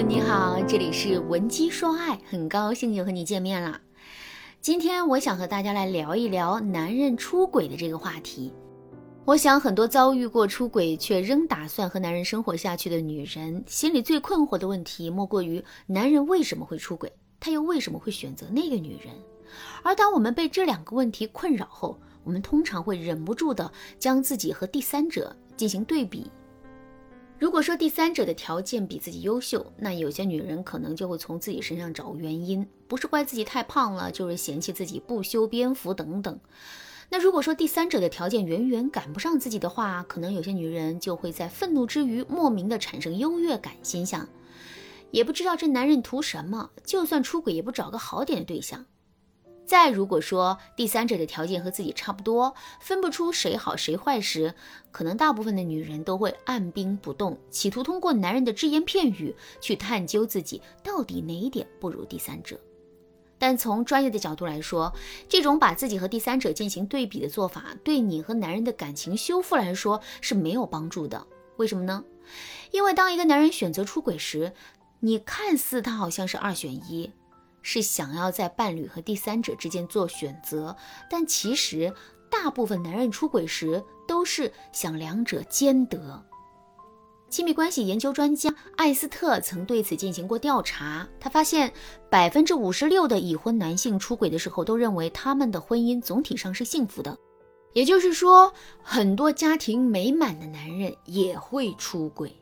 你好，这里是文姬说爱，很高兴又和你见面了。今天我想和大家来聊一聊男人出轨的这个话题。我想很多遭遇过出轨却仍打算和男人生活下去的女人，心里最困惑的问题莫过于男人为什么会出轨，他又为什么会选择那个女人？而当我们被这两个问题困扰后，我们通常会忍不住的将自己和第三者进行对比。如果说第三者的条件比自己优秀，那有些女人可能就会从自己身上找原因，不是怪自己太胖了，就是嫌弃自己不修边幅等等。那如果说第三者的条件远远赶不上自己的话，可能有些女人就会在愤怒之余莫名的产生优越感，心想，也不知道这男人图什么，就算出轨也不找个好点的对象。再如果说第三者的条件和自己差不多，分不出谁好谁坏时，可能大部分的女人都会按兵不动，企图通过男人的只言片语去探究自己到底哪一点不如第三者。但从专业的角度来说，这种把自己和第三者进行对比的做法，对你和男人的感情修复来说是没有帮助的。为什么呢？因为当一个男人选择出轨时，你看似他好像是二选一。是想要在伴侣和第三者之间做选择，但其实大部分男人出轨时都是想两者兼得。亲密关系研究专家艾斯特曾对此进行过调查，他发现百分之五十六的已婚男性出轨的时候都认为他们的婚姻总体上是幸福的，也就是说，很多家庭美满的男人也会出轨。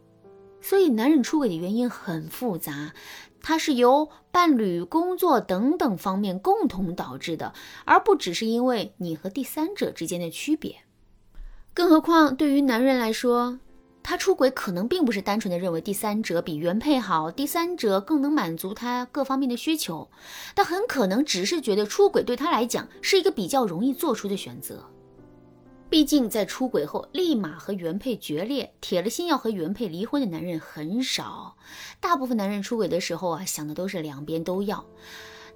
所以，男人出轨的原因很复杂。它是由伴侣、工作等等方面共同导致的，而不只是因为你和第三者之间的区别。更何况，对于男人来说，他出轨可能并不是单纯的认为第三者比原配好，第三者更能满足他各方面的需求，他很可能只是觉得出轨对他来讲是一个比较容易做出的选择。毕竟，在出轨后立马和原配决裂、铁了心要和原配离婚的男人很少。大部分男人出轨的时候啊，想的都是两边都要。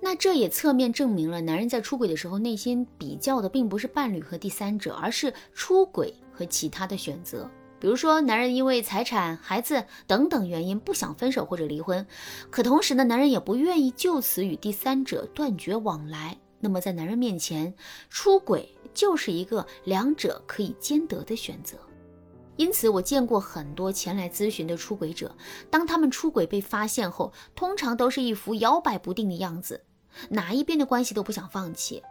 那这也侧面证明了，男人在出轨的时候，内心比较的并不是伴侣和第三者，而是出轨和其他的选择。比如说，男人因为财产、孩子等等原因不想分手或者离婚，可同时呢，男人也不愿意就此与第三者断绝往来。那么，在男人面前，出轨。就是一个两者可以兼得的选择，因此我见过很多前来咨询的出轨者，当他们出轨被发现后，通常都是一副摇摆不定的样子，哪一边的关系都不想放弃。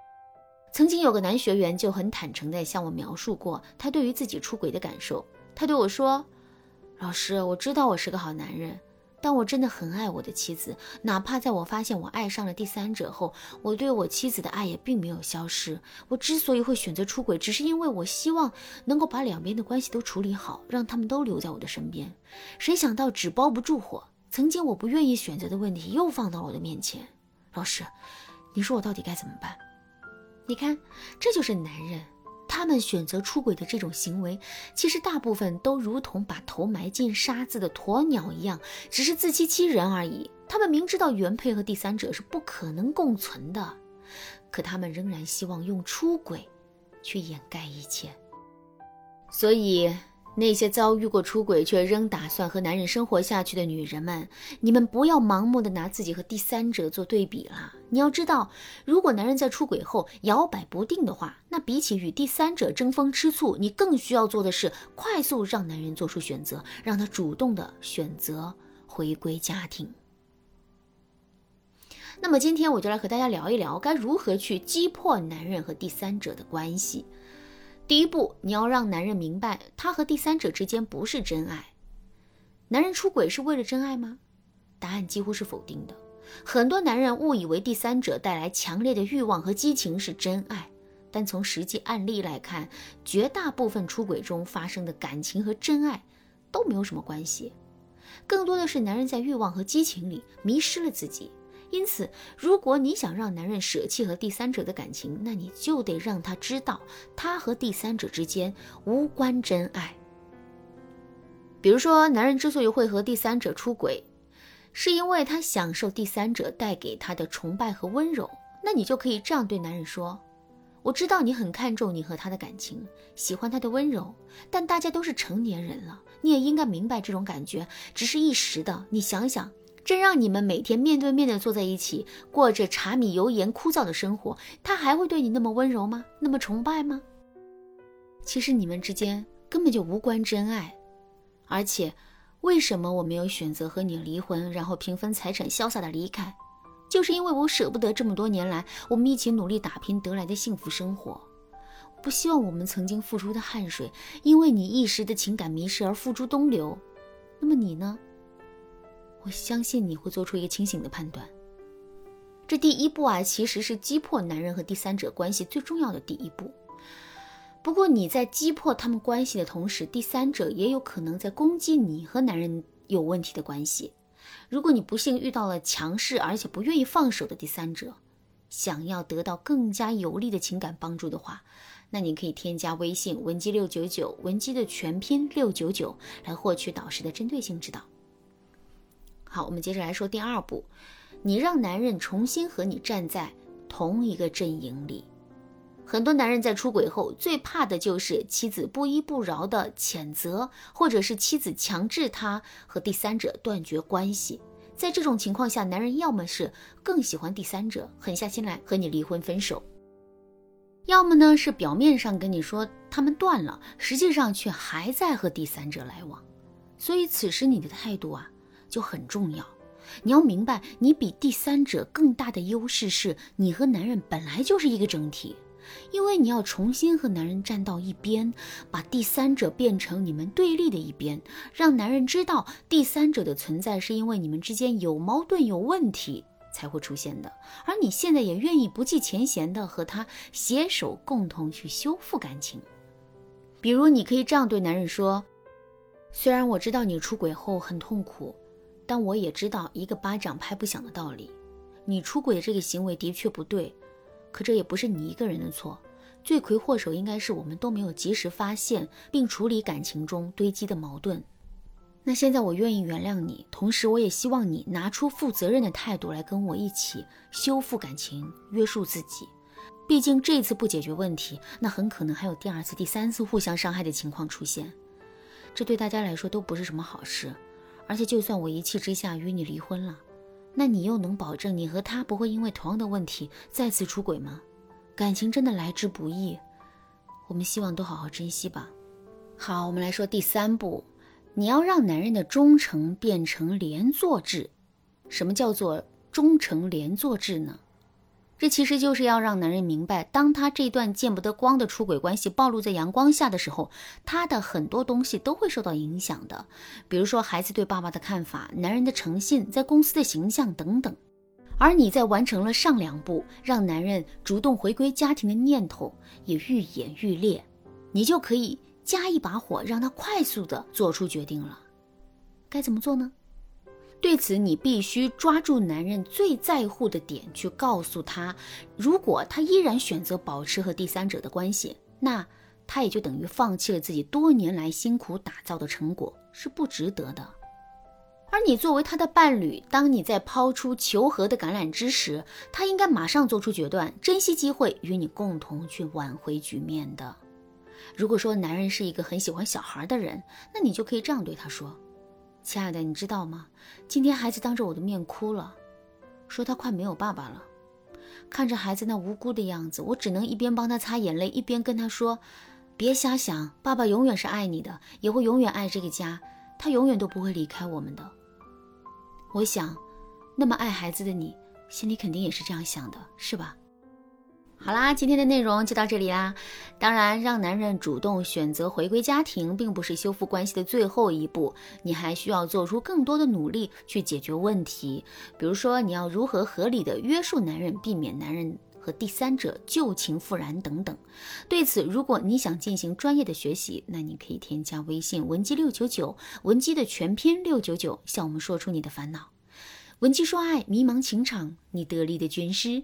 曾经有个男学员就很坦诚地向我描述过他对于自己出轨的感受，他对我说：“老师，我知道我是个好男人。”但我真的很爱我的妻子，哪怕在我发现我爱上了第三者后，我对我妻子的爱也并没有消失。我之所以会选择出轨，只是因为我希望能够把两边的关系都处理好，让他们都留在我的身边。谁想到纸包不住火，曾经我不愿意选择的问题又放到了我的面前。老师，你说我到底该怎么办？你看，这就是男人。他们选择出轨的这种行为，其实大部分都如同把头埋进沙子的鸵鸟一样，只是自欺欺人而已。他们明知道原配和第三者是不可能共存的，可他们仍然希望用出轨去掩盖一切，所以。那些遭遇过出轨却仍打算和男人生活下去的女人们，你们不要盲目的拿自己和第三者做对比了。你要知道，如果男人在出轨后摇摆不定的话，那比起与第三者争风吃醋，你更需要做的是快速让男人做出选择，让他主动的选择回归家庭。那么今天我就来和大家聊一聊，该如何去击破男人和第三者的关系。第一步，你要让男人明白，他和第三者之间不是真爱。男人出轨是为了真爱吗？答案几乎是否定的。很多男人误以为第三者带来强烈的欲望和激情是真爱，但从实际案例来看，绝大部分出轨中发生的感情和真爱都没有什么关系，更多的是男人在欲望和激情里迷失了自己。因此，如果你想让男人舍弃和第三者的感情，那你就得让他知道，他和第三者之间无关真爱。比如说，男人之所以会和第三者出轨，是因为他享受第三者带给他的崇拜和温柔。那你就可以这样对男人说：“我知道你很看重你和他的感情，喜欢他的温柔，但大家都是成年人了，你也应该明白这种感觉只是一时的。你想想。”真让你们每天面对面的坐在一起，过着柴米油盐枯燥的生活，他还会对你那么温柔吗？那么崇拜吗？其实你们之间根本就无关真爱，而且，为什么我没有选择和你离婚，然后平分财产，潇洒的离开？就是因为我舍不得这么多年来我们一起努力打拼得来的幸福生活，不希望我们曾经付出的汗水，因为你一时的情感迷失而付诸东流。那么你呢？我相信你会做出一个清醒的判断。这第一步啊，其实是击破男人和第三者关系最重要的第一步。不过你在击破他们关系的同时，第三者也有可能在攻击你和男人有问题的关系。如果你不幸遇到了强势而且不愿意放手的第三者，想要得到更加有力的情感帮助的话，那你可以添加微信文姬六九九，文姬的全拼六九九，来获取导师的针对性指导。好，我们接着来说第二步，你让男人重新和你站在同一个阵营里。很多男人在出轨后，最怕的就是妻子不依不饶的谴责，或者是妻子强制他和第三者断绝关系。在这种情况下，男人要么是更喜欢第三者，狠下心来和你离婚分手；要么呢是表面上跟你说他们断了，实际上却还在和第三者来往。所以此时你的态度啊就很重要。你要明白，你比第三者更大的优势是你和男人本来就是一个整体。因为你要重新和男人站到一边，把第三者变成你们对立的一边，让男人知道第三者的存在是因为你们之间有矛盾、有问题才会出现的。而你现在也愿意不计前嫌的和他携手共同去修复感情。比如，你可以这样对男人说：“虽然我知道你出轨后很痛苦，但我也知道一个巴掌拍不响的道理。你出轨的这个行为的确不对。”可这也不是你一个人的错，罪魁祸首应该是我们都没有及时发现并处理感情中堆积的矛盾。那现在我愿意原谅你，同时我也希望你拿出负责任的态度来跟我一起修复感情，约束自己。毕竟这次不解决问题，那很可能还有第二次、第三次互相伤害的情况出现，这对大家来说都不是什么好事。而且，就算我一气之下与你离婚了。那你又能保证你和他不会因为同样的问题再次出轨吗？感情真的来之不易，我们希望都好好珍惜吧。好，我们来说第三步，你要让男人的忠诚变成连坐制。什么叫做忠诚连坐制呢？这其实就是要让男人明白，当他这段见不得光的出轨关系暴露在阳光下的时候，他的很多东西都会受到影响的。比如说孩子对爸爸的看法、男人的诚信、在公司的形象等等。而你在完成了上两步，让男人主动回归家庭的念头也愈演愈烈，你就可以加一把火，让他快速的做出决定了。该怎么做呢？对此，你必须抓住男人最在乎的点，去告诉他，如果他依然选择保持和第三者的关系，那他也就等于放弃了自己多年来辛苦打造的成果，是不值得的。而你作为他的伴侣，当你在抛出求和的橄榄枝时，他应该马上做出决断，珍惜机会与你共同去挽回局面的。如果说男人是一个很喜欢小孩的人，那你就可以这样对他说。亲爱的，你知道吗？今天孩子当着我的面哭了，说他快没有爸爸了。看着孩子那无辜的样子，我只能一边帮他擦眼泪，一边跟他说：“别瞎想，爸爸永远是爱你的，也会永远爱这个家，他永远都不会离开我们的。”我想，那么爱孩子的你，心里肯定也是这样想的，是吧？好啦，今天的内容就到这里啦。当然，让男人主动选择回归家庭，并不是修复关系的最后一步，你还需要做出更多的努力去解决问题。比如说，你要如何合理的约束男人，避免男人和第三者旧情复燃等等。对此，如果你想进行专业的学习，那你可以添加微信文姬六九九，文姬的全拼六九九，向我们说出你的烦恼。文姬说爱，迷茫情场，你得力的军师。